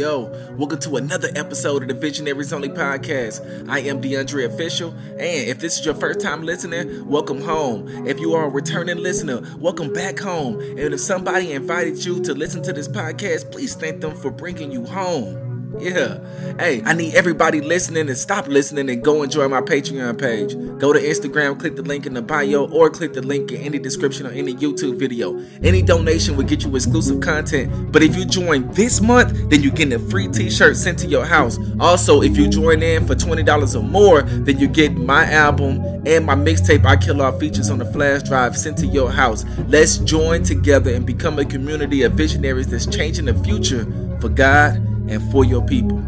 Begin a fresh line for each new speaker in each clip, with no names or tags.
yo, welcome to another episode of the Visionaries Only podcast. I am DeAndre Official, and if this is your first time listening, welcome home. If you are a returning listener, welcome back home. And if somebody invited you to listen to this podcast, please thank them for bringing you home. Yeah. Hey, I need everybody listening to stop listening and go enjoy my Patreon page. Go to Instagram, click the link in the bio, or click the link in any description or any YouTube video. Any donation will get you exclusive content. But if you join this month, then you get a free t-shirt sent to your house. Also, if you join in for $20 or more, then you get my album and my mixtape I Kill Off features on the flash drive sent to your house. Let's join together and become a community of visionaries that's changing the future for God and for your people.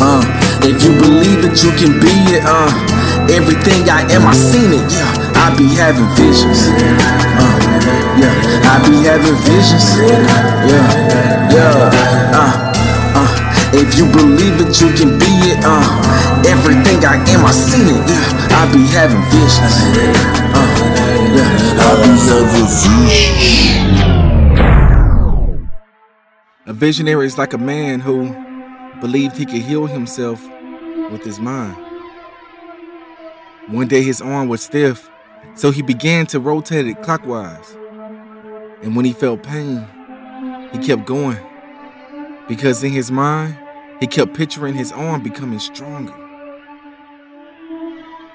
Uh, if you believe that you can be it, uh, everything I am, I seen it, yeah. I be having visions, uh, yeah. I be having visions, yeah, yeah, uh. If you believe that you can it, uh, everything I am, I seen it, yeah. I be having visions, uh, yeah. I be having visions. A visionary is like a man who believed he could heal himself with his mind. One day his arm was stiff, so he began to rotate it clockwise. And when he felt pain, he kept going. Because in his mind, he kept picturing his arm becoming stronger.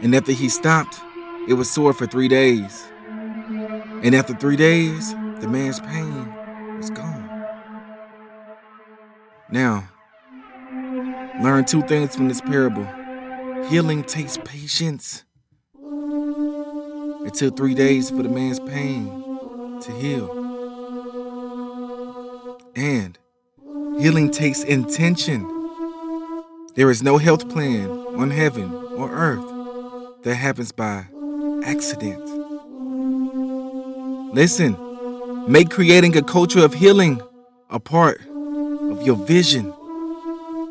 And after he stopped, it was sore for three days. And after three days, the man's pain was gone. Now, learn two things from this parable healing takes patience. It took three days for the man's pain to heal. And Healing takes intention. There is no health plan on heaven or earth that happens by accident. Listen, make creating a culture of healing a part of your vision.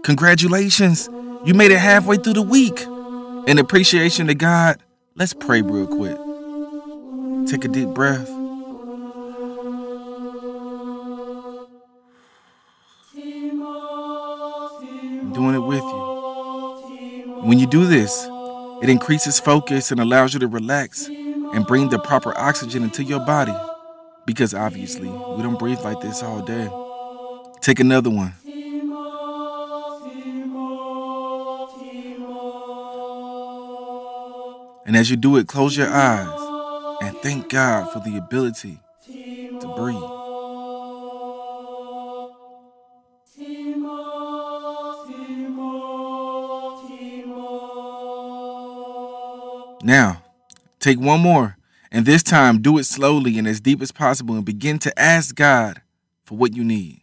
Congratulations, you made it halfway through the week. In appreciation to God, let's pray real quick. Take a deep breath. Doing it with you. When you do this, it increases focus and allows you to relax and bring the proper oxygen into your body. Because obviously, we don't breathe like this all day. Take another one. And as you do it, close your eyes and thank God for the ability to breathe. Now, take one more, and this time do it slowly and as deep as possible and begin to ask God for what you need.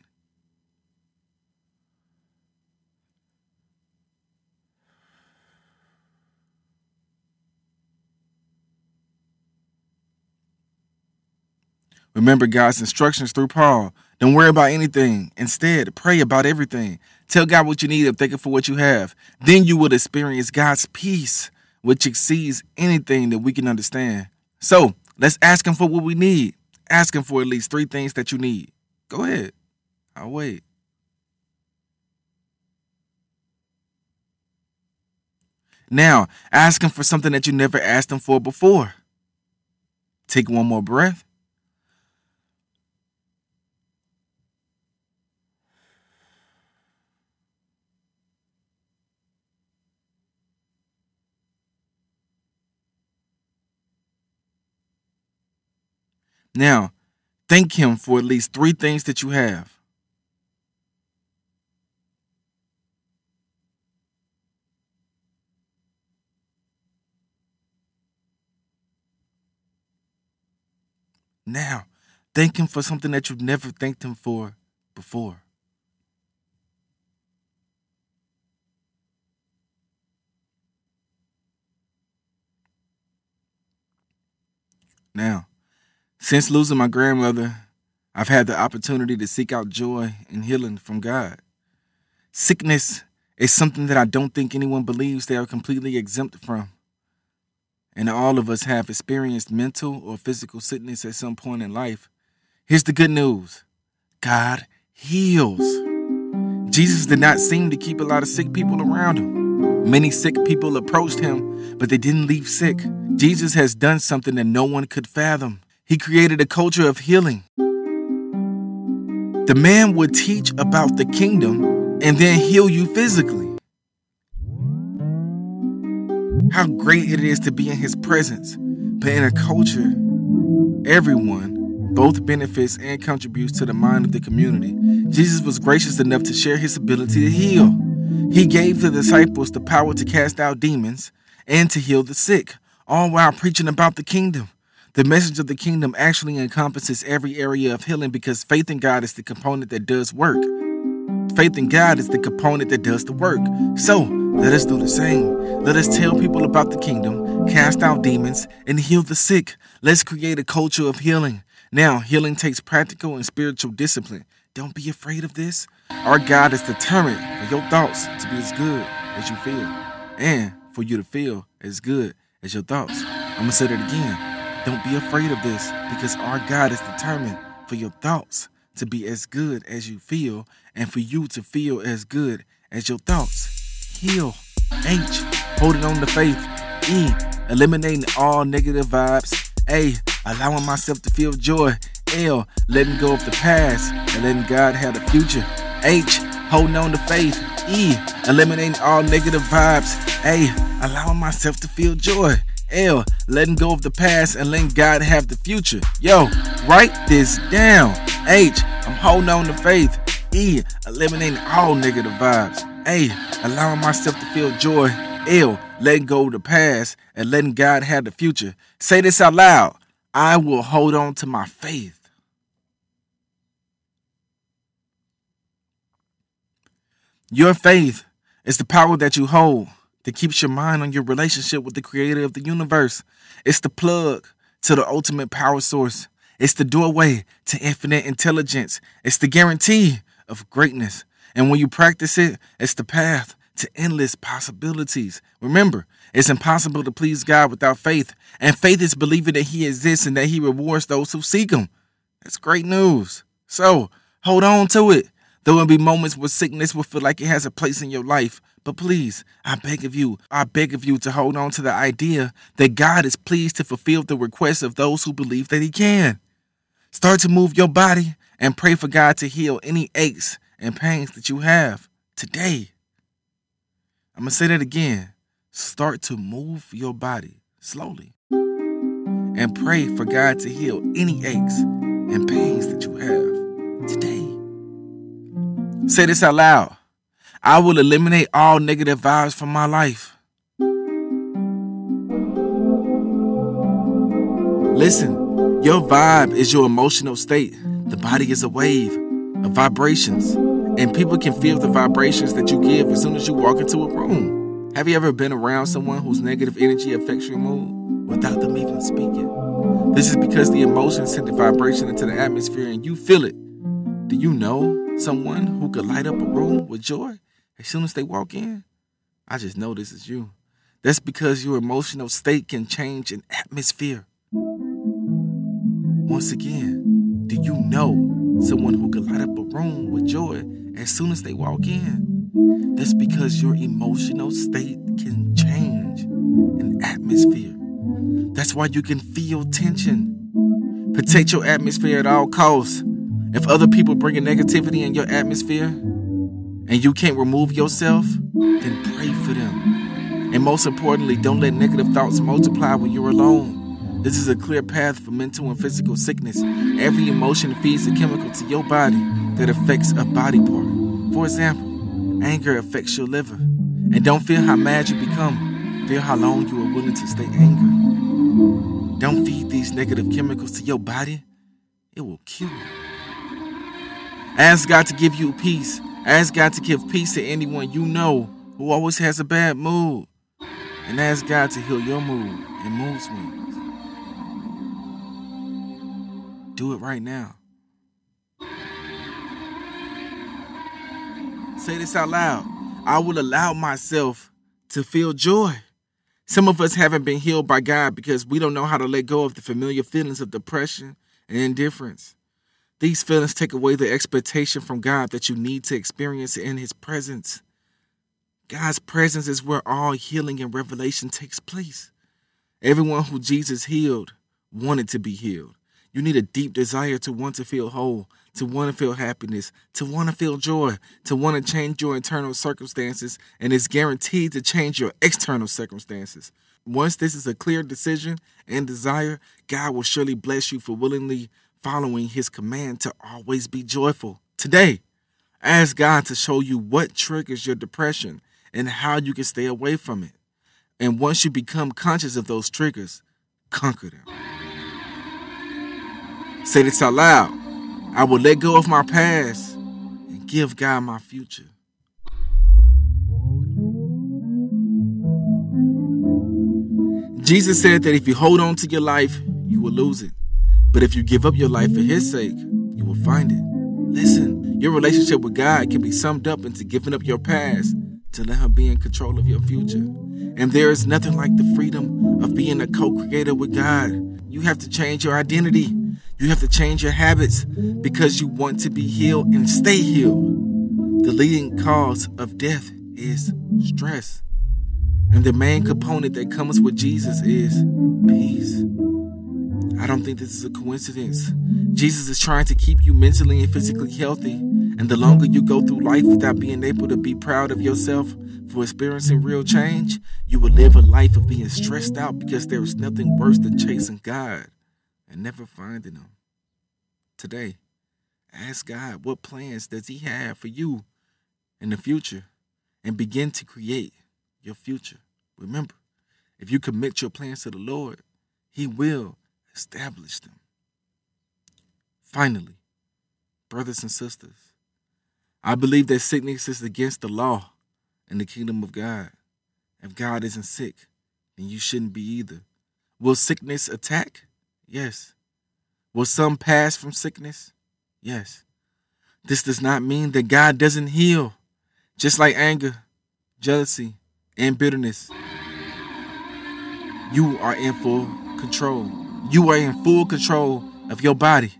Remember God's instructions through Paul. Don't worry about anything. Instead, pray about everything. Tell God what you need and thank Him for what you have. Then you will experience God's peace which exceeds anything that we can understand. So let's ask Him for what we need. Ask Him for at least three things that you need. Go ahead. I'll wait. Now, ask Him for something that you never asked Him for before. Take one more breath. Now, thank Him for at least three things that you have. Now, thank Him for something that you've never thanked Him for before. Now, since losing my grandmother, I've had the opportunity to seek out joy and healing from God. Sickness is something that I don't think anyone believes they are completely exempt from. And all of us have experienced mental or physical sickness at some point in life. Here's the good news God heals. Jesus did not seem to keep a lot of sick people around him. Many sick people approached him, but they didn't leave sick. Jesus has done something that no one could fathom. He created a culture of healing. The man would teach about the kingdom and then heal you physically. How great it is to be in his presence, but in a culture, everyone both benefits and contributes to the mind of the community. Jesus was gracious enough to share his ability to heal. He gave the disciples the power to cast out demons and to heal the sick, all while preaching about the kingdom. The message of the kingdom actually encompasses every area of healing because faith in God is the component that does work. Faith in God is the component that does the work. So, let us do the same. Let us tell people about the kingdom, cast out demons, and heal the sick. Let's create a culture of healing. Now, healing takes practical and spiritual discipline. Don't be afraid of this. Our God is determined for your thoughts to be as good as you feel, and for you to feel as good as your thoughts. I'm gonna say that again. Don't be afraid of this because our God is determined for your thoughts to be as good as you feel and for you to feel as good as your thoughts. Heal. H. Holding on to faith. E. Eliminating all negative vibes. A. Allowing myself to feel joy. L. Letting go of the past and letting God have the future. H. Holding on to faith. E. Eliminating all negative vibes. A. Allowing myself to feel joy. L, letting go of the past and letting God have the future. Yo, write this down. H, I'm holding on to faith. E, eliminating all negative vibes. A, allowing myself to feel joy. L, letting go of the past and letting God have the future. Say this out loud. I will hold on to my faith. Your faith is the power that you hold that keeps your mind on your relationship with the creator of the universe. It's the plug to the ultimate power source. It's the doorway to infinite intelligence. It's the guarantee of greatness. And when you practice it, it's the path to endless possibilities. Remember, it's impossible to please God without faith. And faith is believing that He exists and that He rewards those who seek Him. That's great news. So hold on to it. There will be moments where sickness will feel like it has a place in your life. But please, I beg of you, I beg of you to hold on to the idea that God is pleased to fulfill the requests of those who believe that He can. Start to move your body and pray for God to heal any aches and pains that you have today. I'm going to say that again. Start to move your body slowly and pray for God to heal any aches and pains that you have today. Say this out loud. I will eliminate all negative vibes from my life. Listen, your vibe is your emotional state. The body is a wave of vibrations, and people can feel the vibrations that you give as soon as you walk into a room. Have you ever been around someone whose negative energy affects your mood without them even speaking? This is because the emotions send the vibration into the atmosphere and you feel it. Do you know someone who could light up a room with joy as soon as they walk in, I just know this is you. That's because your emotional state can change an atmosphere. Once again, do you know someone who could light up a room with joy as soon as they walk in? That's because your emotional state can change an atmosphere. That's why you can feel tension. Protect your atmosphere at all costs. If other people bring a negativity in your atmosphere and you can't remove yourself, then pray for them. And most importantly, don't let negative thoughts multiply when you're alone. This is a clear path for mental and physical sickness. Every emotion feeds a chemical to your body that affects a body part. For example, anger affects your liver. And don't feel how mad you become, feel how long you are willing to stay angry. Don't feed these negative chemicals to your body, it will kill you. Ask God to give you peace. Ask God to give peace to anyone you know who always has a bad mood. And ask God to heal your mood and mood swings. Do it right now. Say this out loud. I will allow myself to feel joy. Some of us haven't been healed by God because we don't know how to let go of the familiar feelings of depression and indifference. These feelings take away the expectation from God that you need to experience in His presence. God's presence is where all healing and revelation takes place. Everyone who Jesus healed wanted to be healed. You need a deep desire to want to feel whole, to want to feel happiness, to want to feel joy, to want to change your internal circumstances, and it's guaranteed to change your external circumstances. Once this is a clear decision and desire, God will surely bless you for willingly following his command to always be joyful. Today, ask God to show you what triggers your depression and how you can stay away from it. And once you become conscious of those triggers, conquer them. Say this out loud. I will let go of my past and give God my future. Jesus said that if you hold on to your life, you will lose it. But if you give up your life for His sake, you will find it. Listen, your relationship with God can be summed up into giving up your past to let Him be in control of your future. And there is nothing like the freedom of being a co creator with God. You have to change your identity you have to change your habits because you want to be healed and stay healed. The leading cause of death is stress. And the main component that comes with Jesus is peace. I don't think this is a coincidence. Jesus is trying to keep you mentally and physically healthy. And the longer you go through life without being able to be proud of yourself for experiencing real change, you will live a life of being stressed out because there is nothing worse than chasing God and never finding Him. Today, ask God what plans does he have for you in the future and begin to create your future. Remember, if you commit your plans to the Lord, he will establish them. Finally, brothers and sisters, I believe that sickness is against the law in the kingdom of God. If God isn't sick, then you shouldn't be either. Will sickness attack? Yes. Will some pass from sickness? Yes. This does not mean that God doesn't heal, just like anger, jealousy, and bitterness. You are in full control. You are in full control of your body.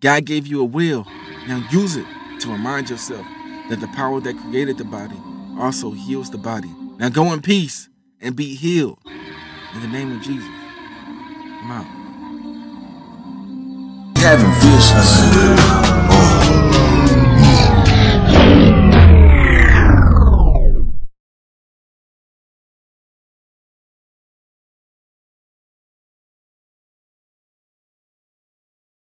God gave you a will. Now use it to remind yourself that the power that created the body also heals the body. Now go in peace and be healed. In the name of Jesus. Out.